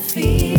feel.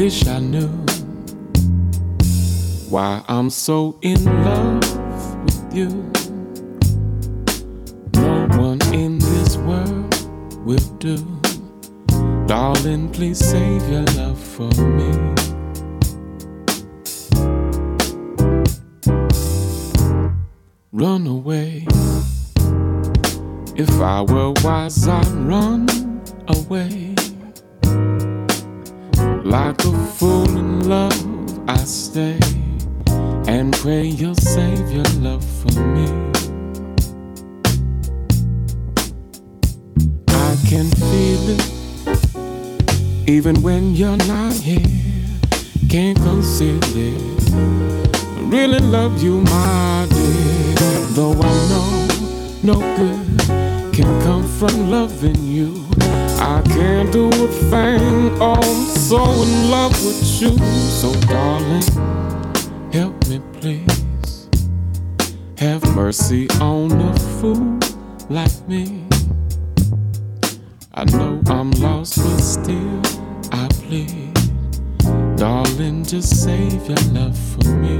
Wish I knew why I'm so in love with you. No one in this world will do. Darling, please save your love for me. Run away. If I were wise, I'd run away. Like a fool in love, I stay and pray you'll save your love for me. I can feel it even when you're not here. Can't conceal it. I really love you, my dear. Though I know no good can come from loving you. I can't do a thing. Oh, I'm so in love with you. So, darling, help me, please. Have mercy on a fool like me. I know I'm lost, but still I plead. Darling, just save your love for me.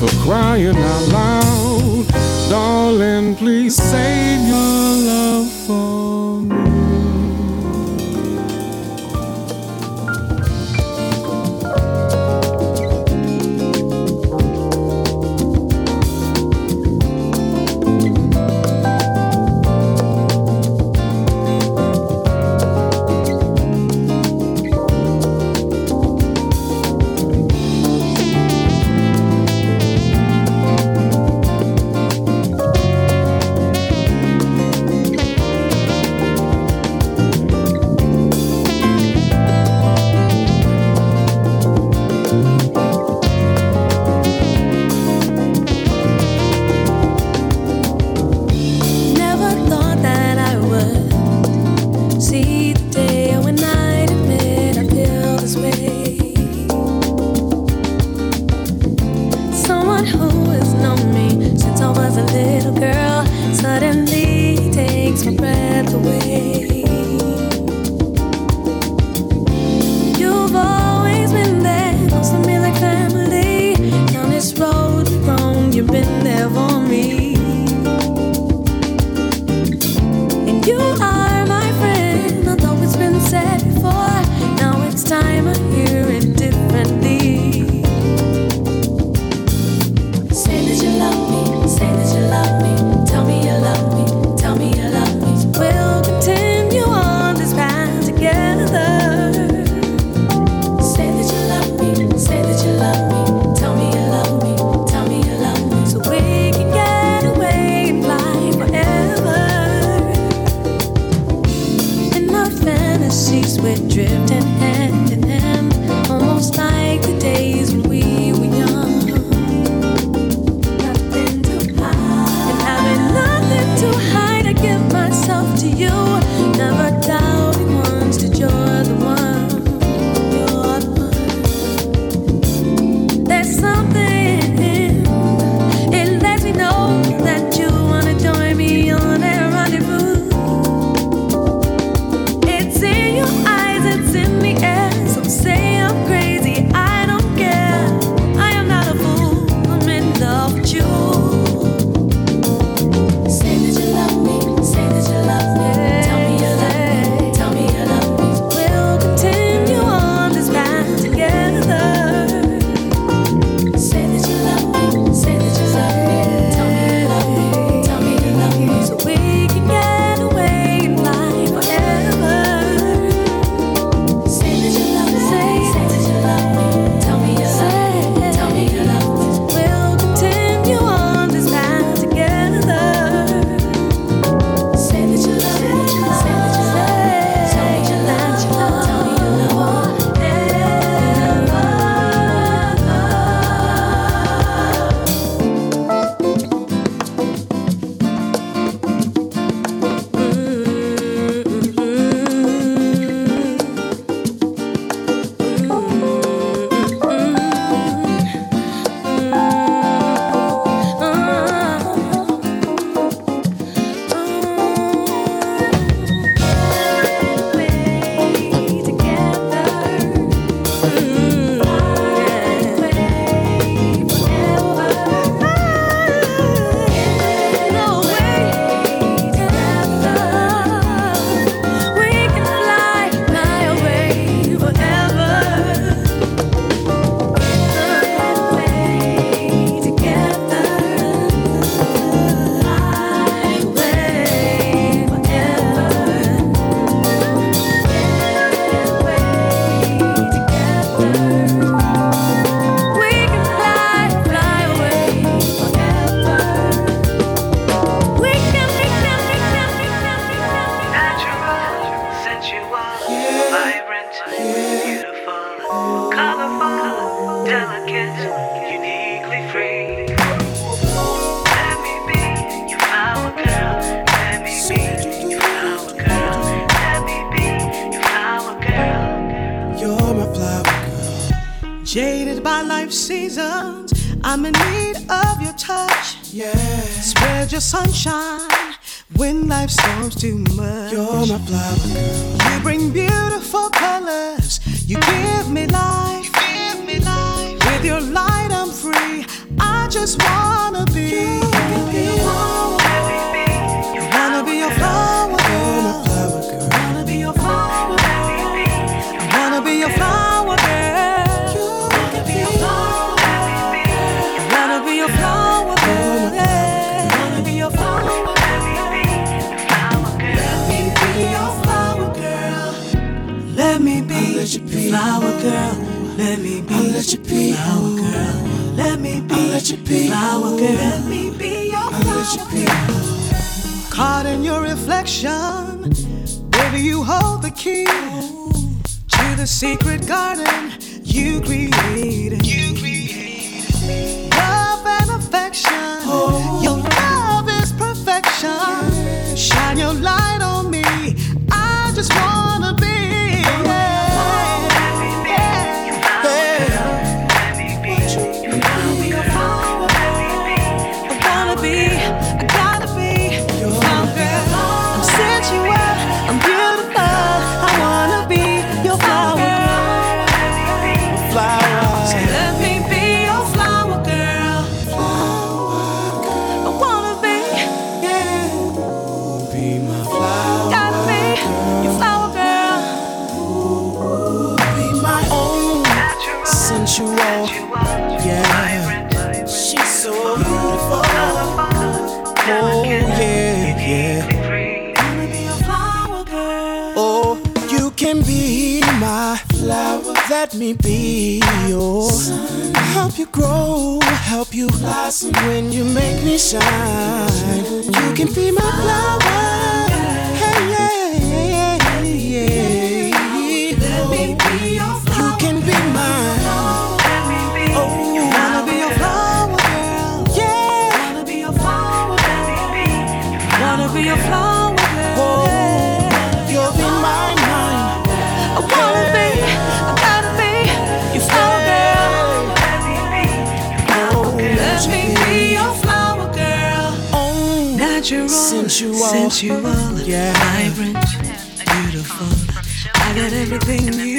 To you, never doubting once that you're the one. heart in your reflection. Baby, you hold the key to the secret garden you created. You created. Love and affection. Oh. Your love is perfection. Shine your light. you blossom when you make me shine. You can be my flower. sensual, sensual, yeah. vibrant, beautiful. I got everything you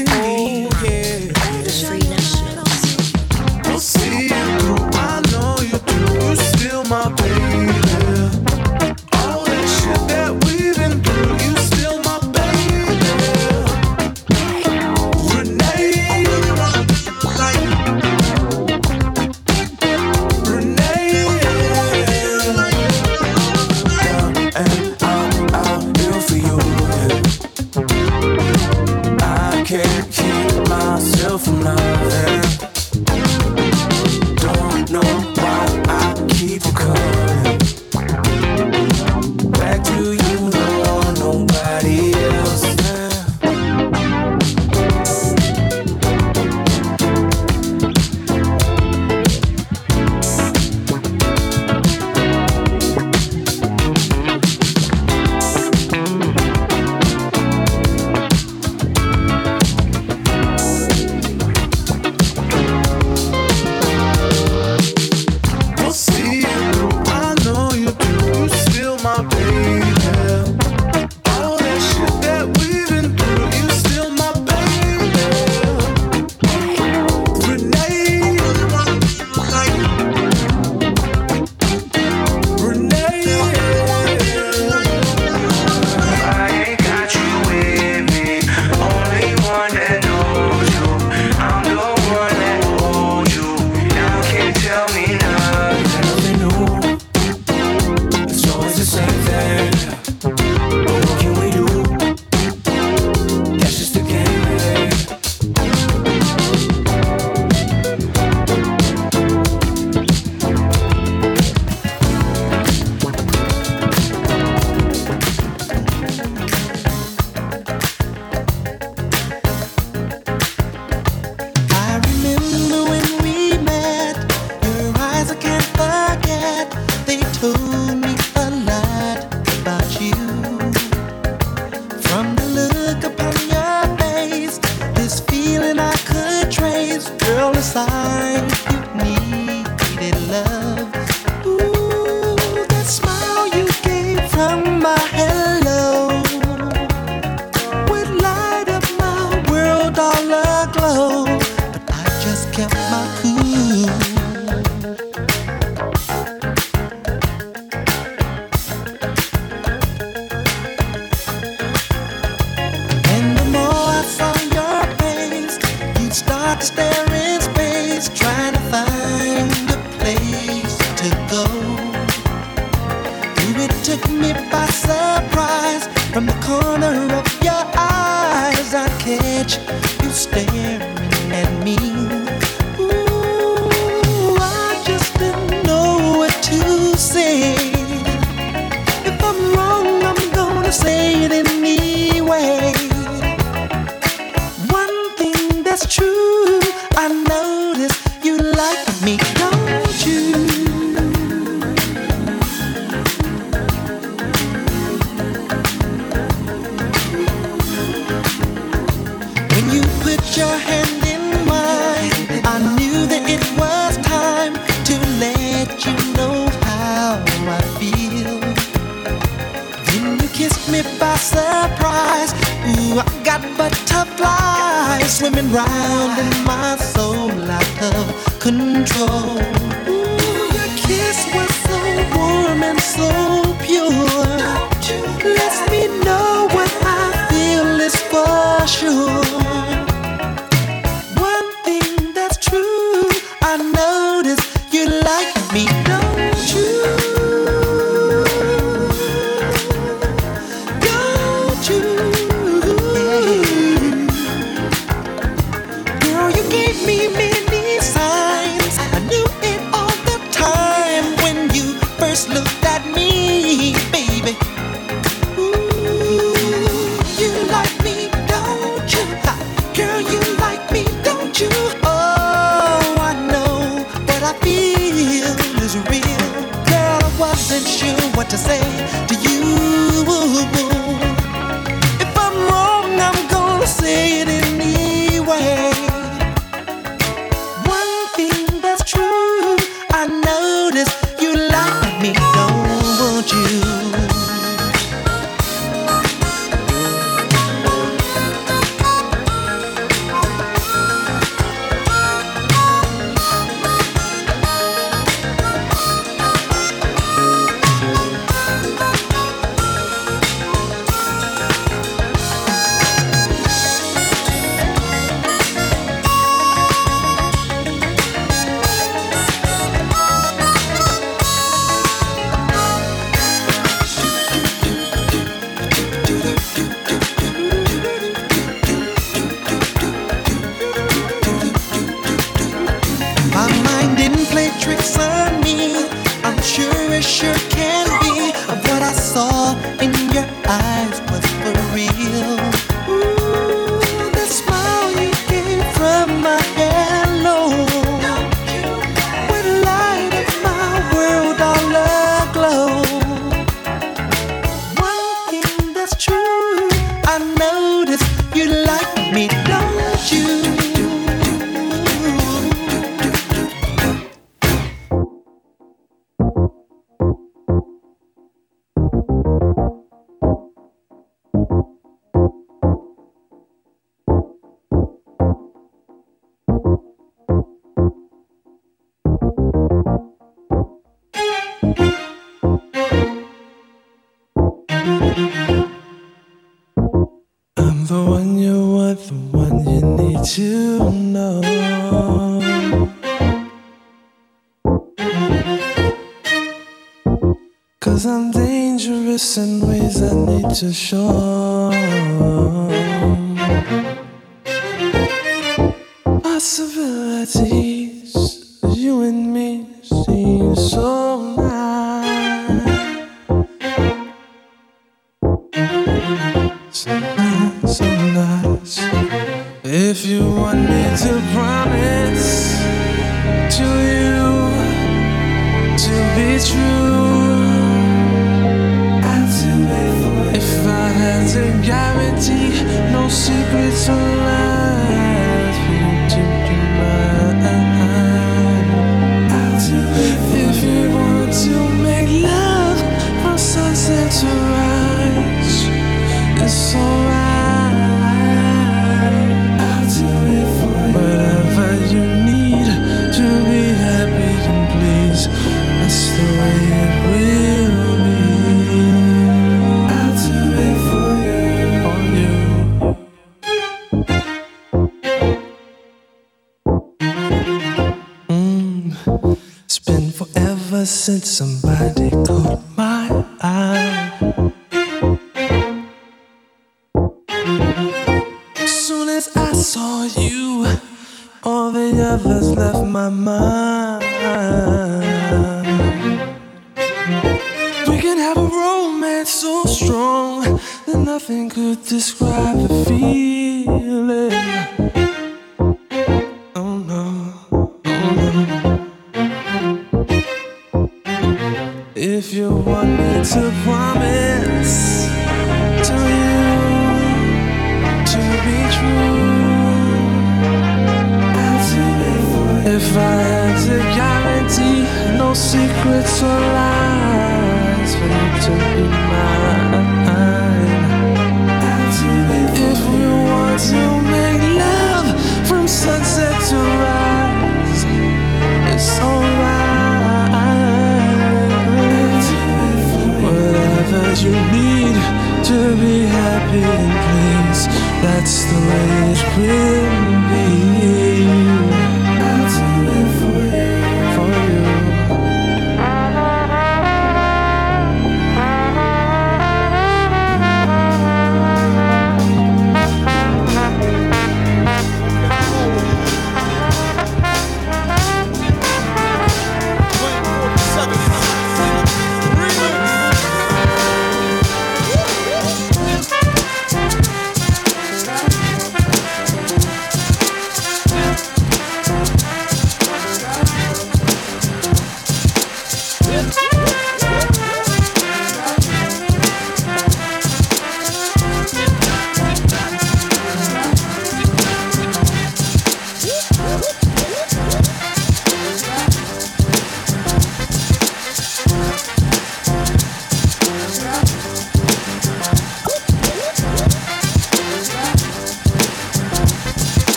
I need to show.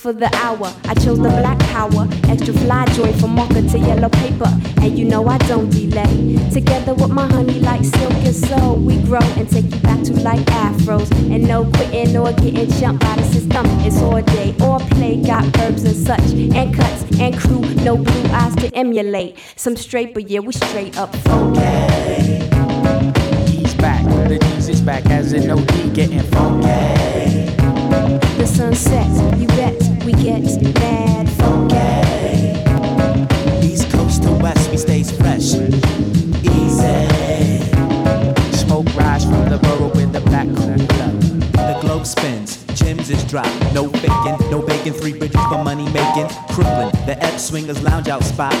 For the hour. I chose the black power, extra fly joy from marker to yellow paper. And you know I don't delay. Together with my honey like silk and soul, we grow and take you back to like afros. And no quitting or getting jumped by the system. It's all day all play, got verbs and such, and cuts and crew. No blue eyes to emulate. Some straight, but yeah, we straight up funky. He's back, the D's is back as an OD getting funky. The sun sets, you bet we get mad funky. East coast to west, we stays fresh. Easy. Smoke rise from the borough with the black cool blood. The globe spins, gems is dropped. No faking, no bacon, three bridges for money making. Crooklyn, the Ep swingers lounge out spot.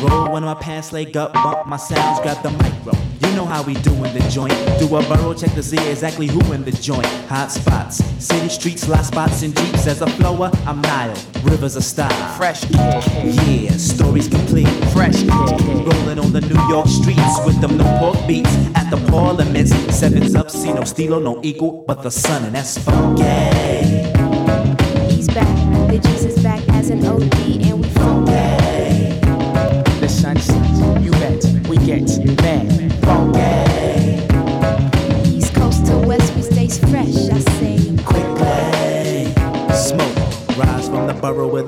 Roll one of my pants leg up, bump my sounds, grab the micro. You know how we do in the joint. Do a borough check to see exactly who in the joint. Hot spots, city streets, lot spots, and jeeps. As a flower, I'm Nile. Rivers of style. Fresh kid, Yeah, stories complete. fresh kid. Rolling on the New York streets with them no pork beats at the parliaments. Sevens up, see no steelo, no equal, but the sun, and that's funky. He's back, the Jesus back as an OD, and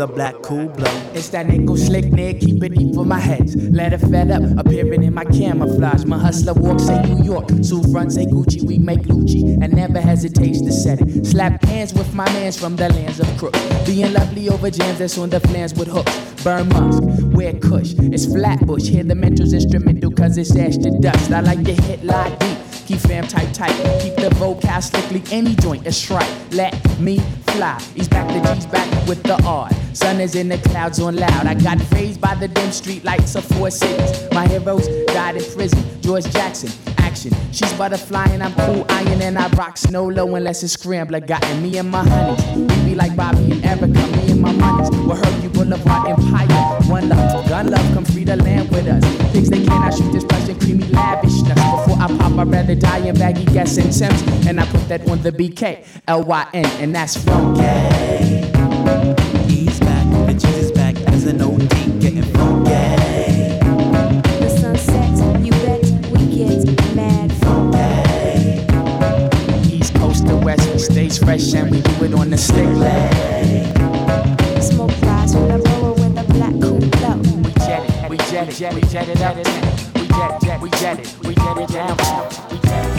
a black cool blow. It's that nickel slick neck, keep it deep for my heads. Let it fed up, appearing in my camouflage. My hustler walk say New York, two front say Gucci, we make Lucci, and never hesitates to set it. Slap hands with my mans from the lands of crook. Being lovely over jams that's on the plans with hooks. Burn musk, wear kush, it's flatbush. Hear the mental's instrumental cause it's ash to dust. I like to hit lie deep. Keep fam tight, tight. Keep the vocal strictly any joint. It's right. Let me fly. He's back, the G's back with the R. Sun is in the clouds on loud. I got raised by the dim street lights of four cities. My heroes died in prison. George Jackson, action. She's butterfly and I'm cool iron and I rock snow low unless it's scrambler. Gotten me and my honeys. We be like Bobby and Erica. Me and my monies. Hurt you Boulevard Empire. One love, gun love, come free the land with us. Pigs they cannot shoot this and creamy lavishness. Before I pop, I'd rather die in baggy gas and Sims. And I put that on the BK, L-Y-N, and that's funky. He's an OD, getting funky. The sun sets, you bet we get mad funky. East coast to west, we stays fresh and we do it on the stick. Smoke rise from the borough with the black cool. We jet it, we jet it, we jet it. We jet, jet, we jet it, we jet it down. We jet it.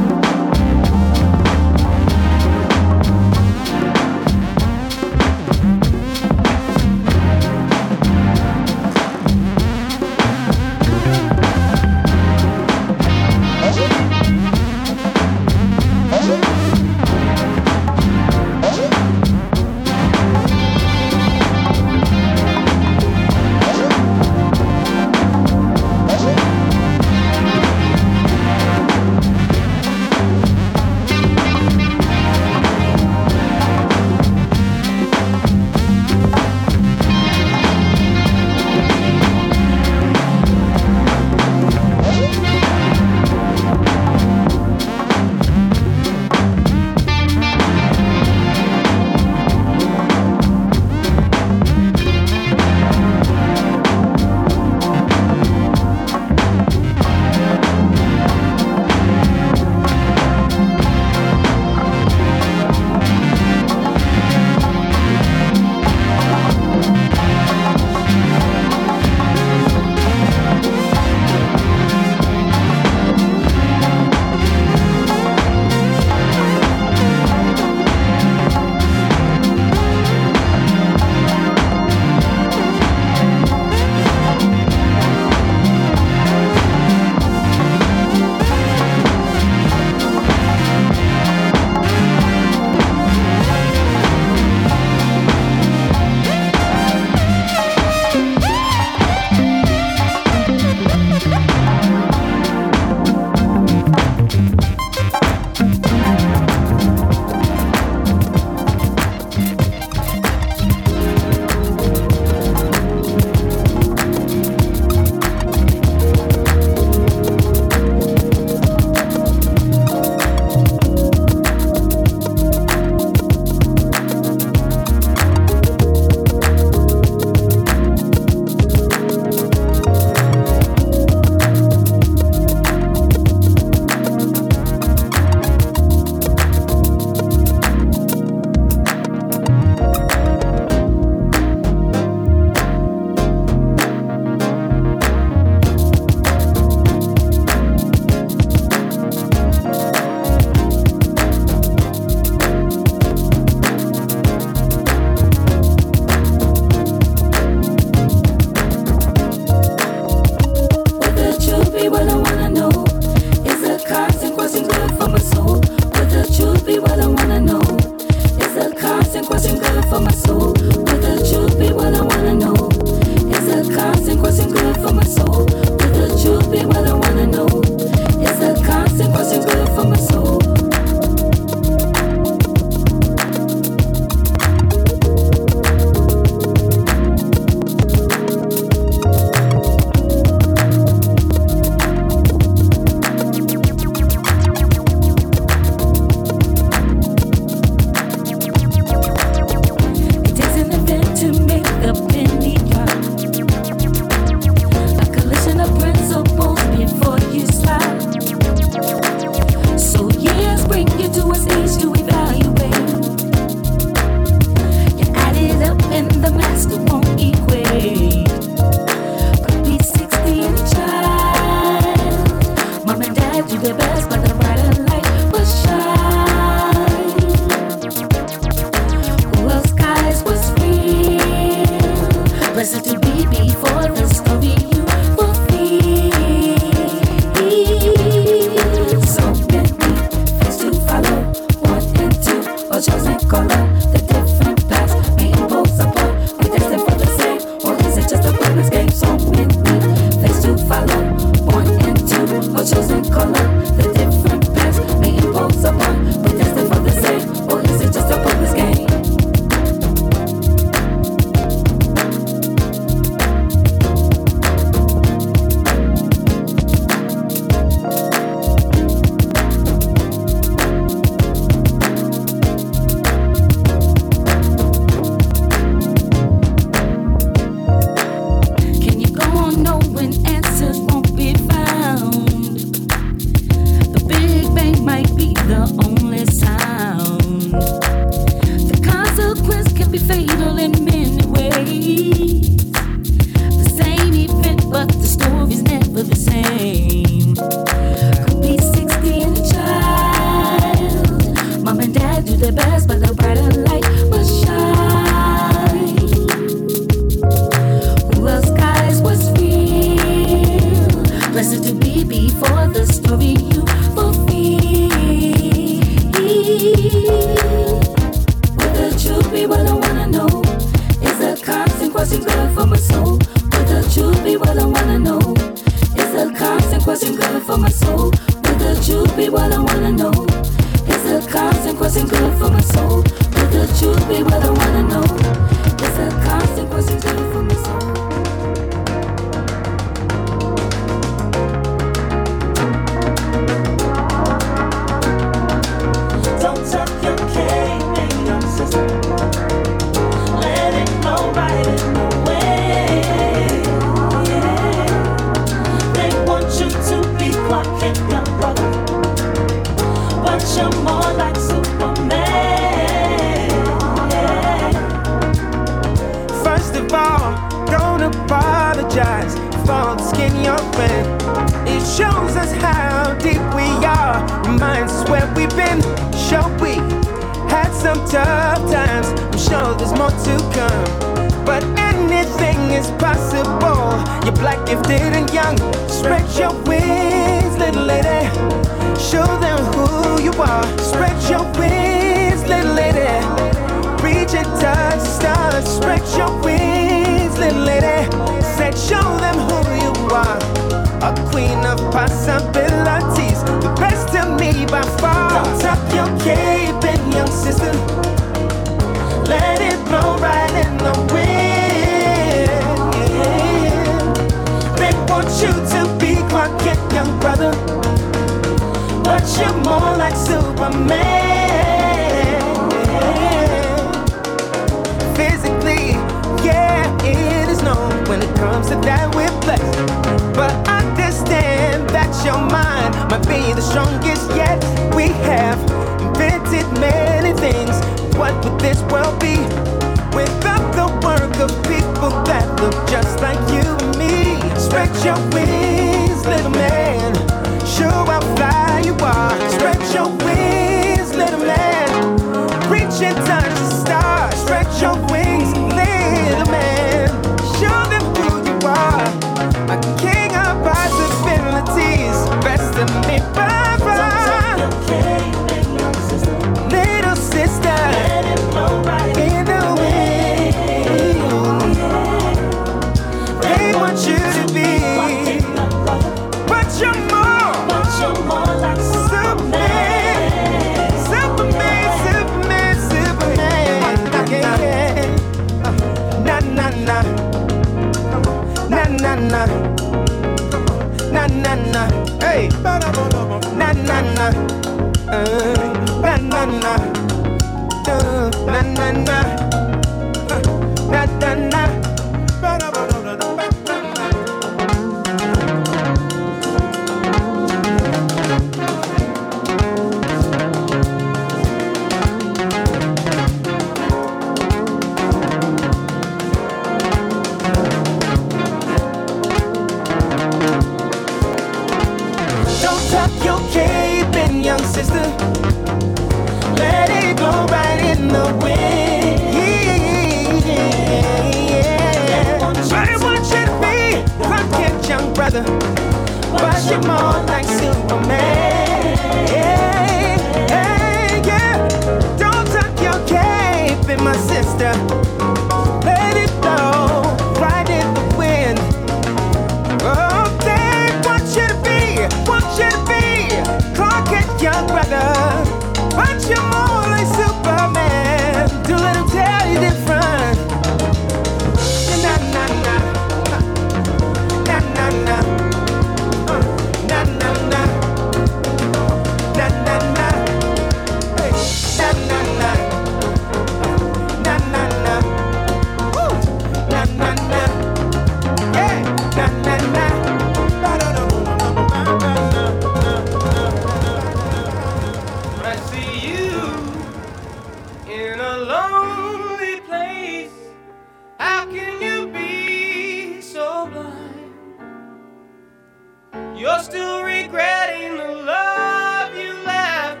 regretting the love you left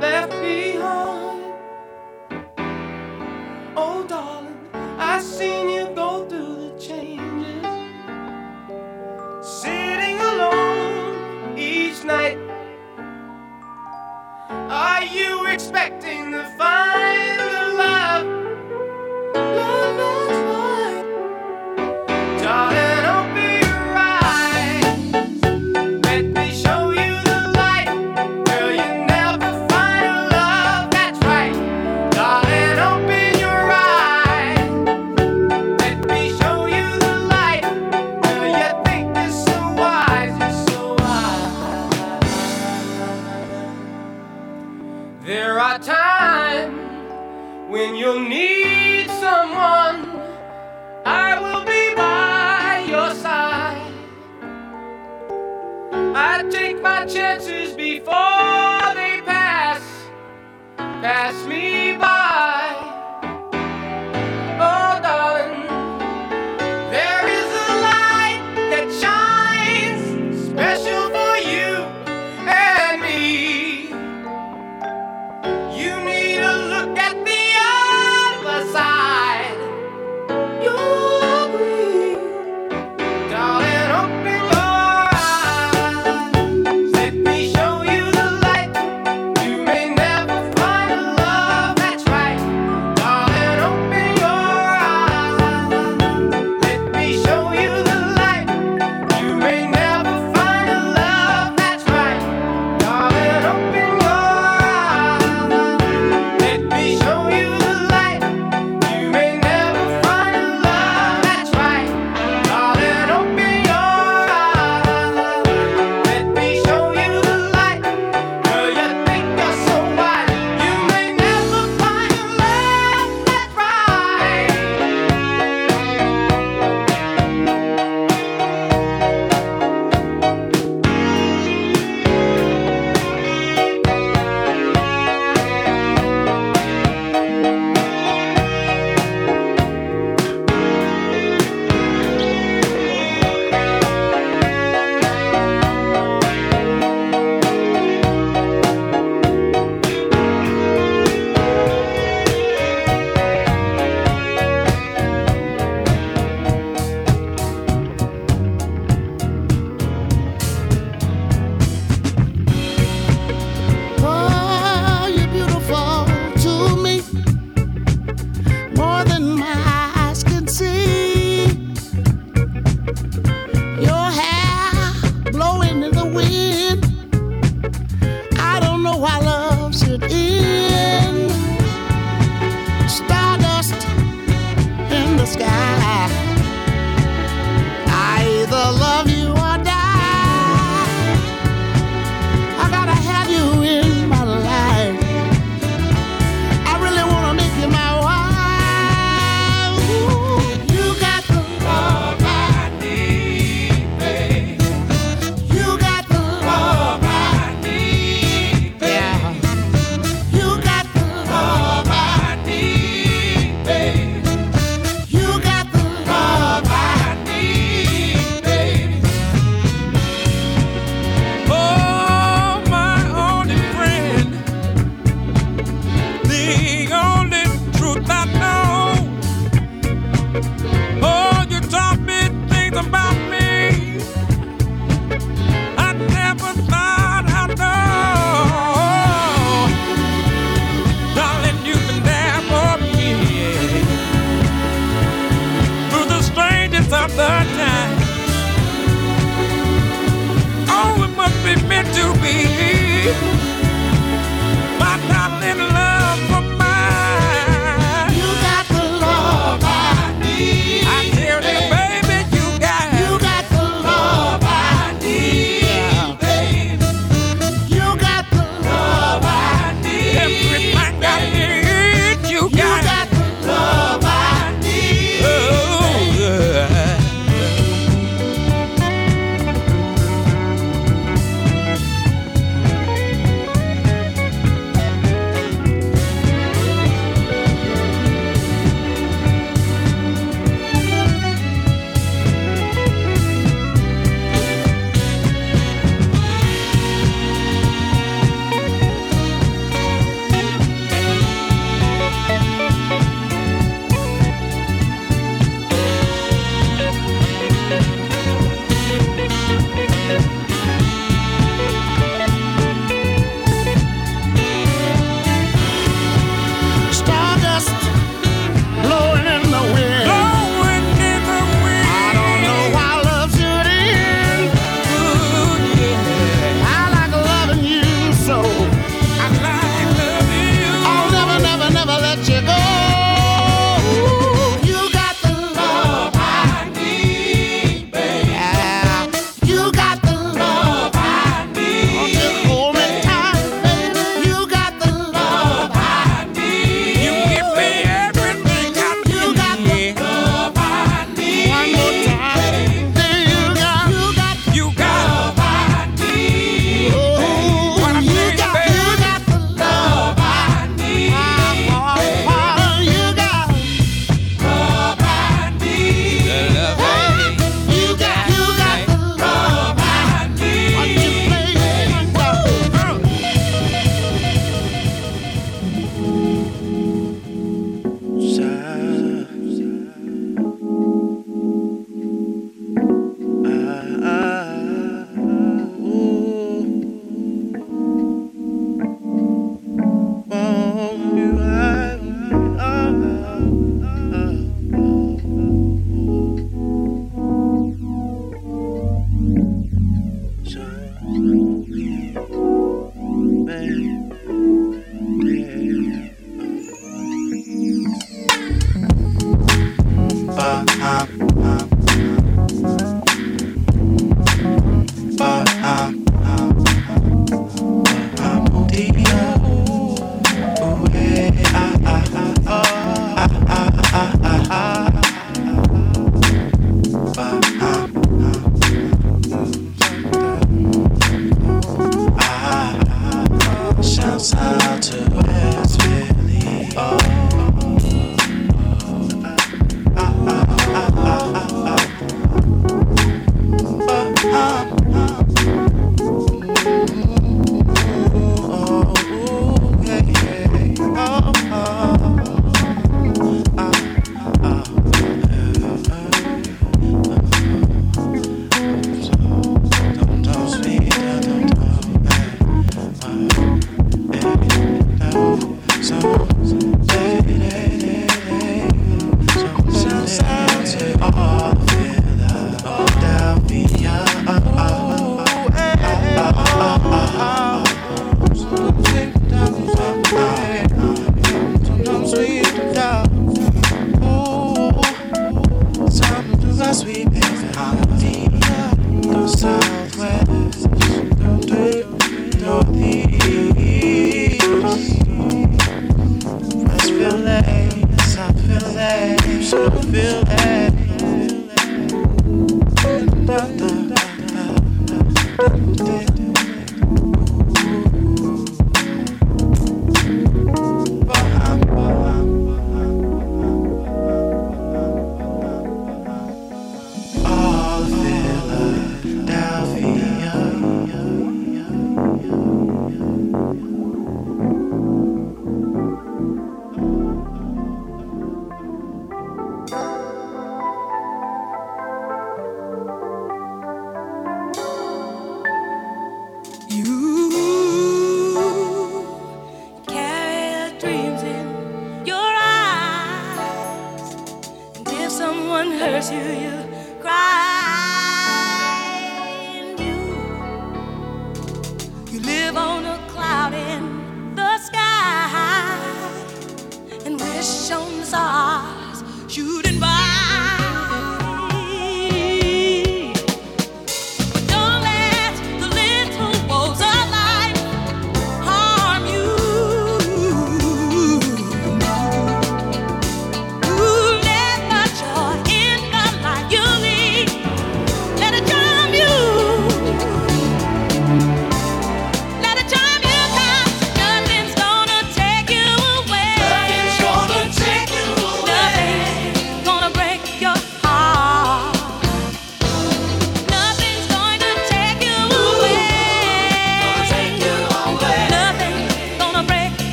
left behind? Oh, darling, I've seen you go through the changes, sitting alone each night. Are you expecting to find? chances.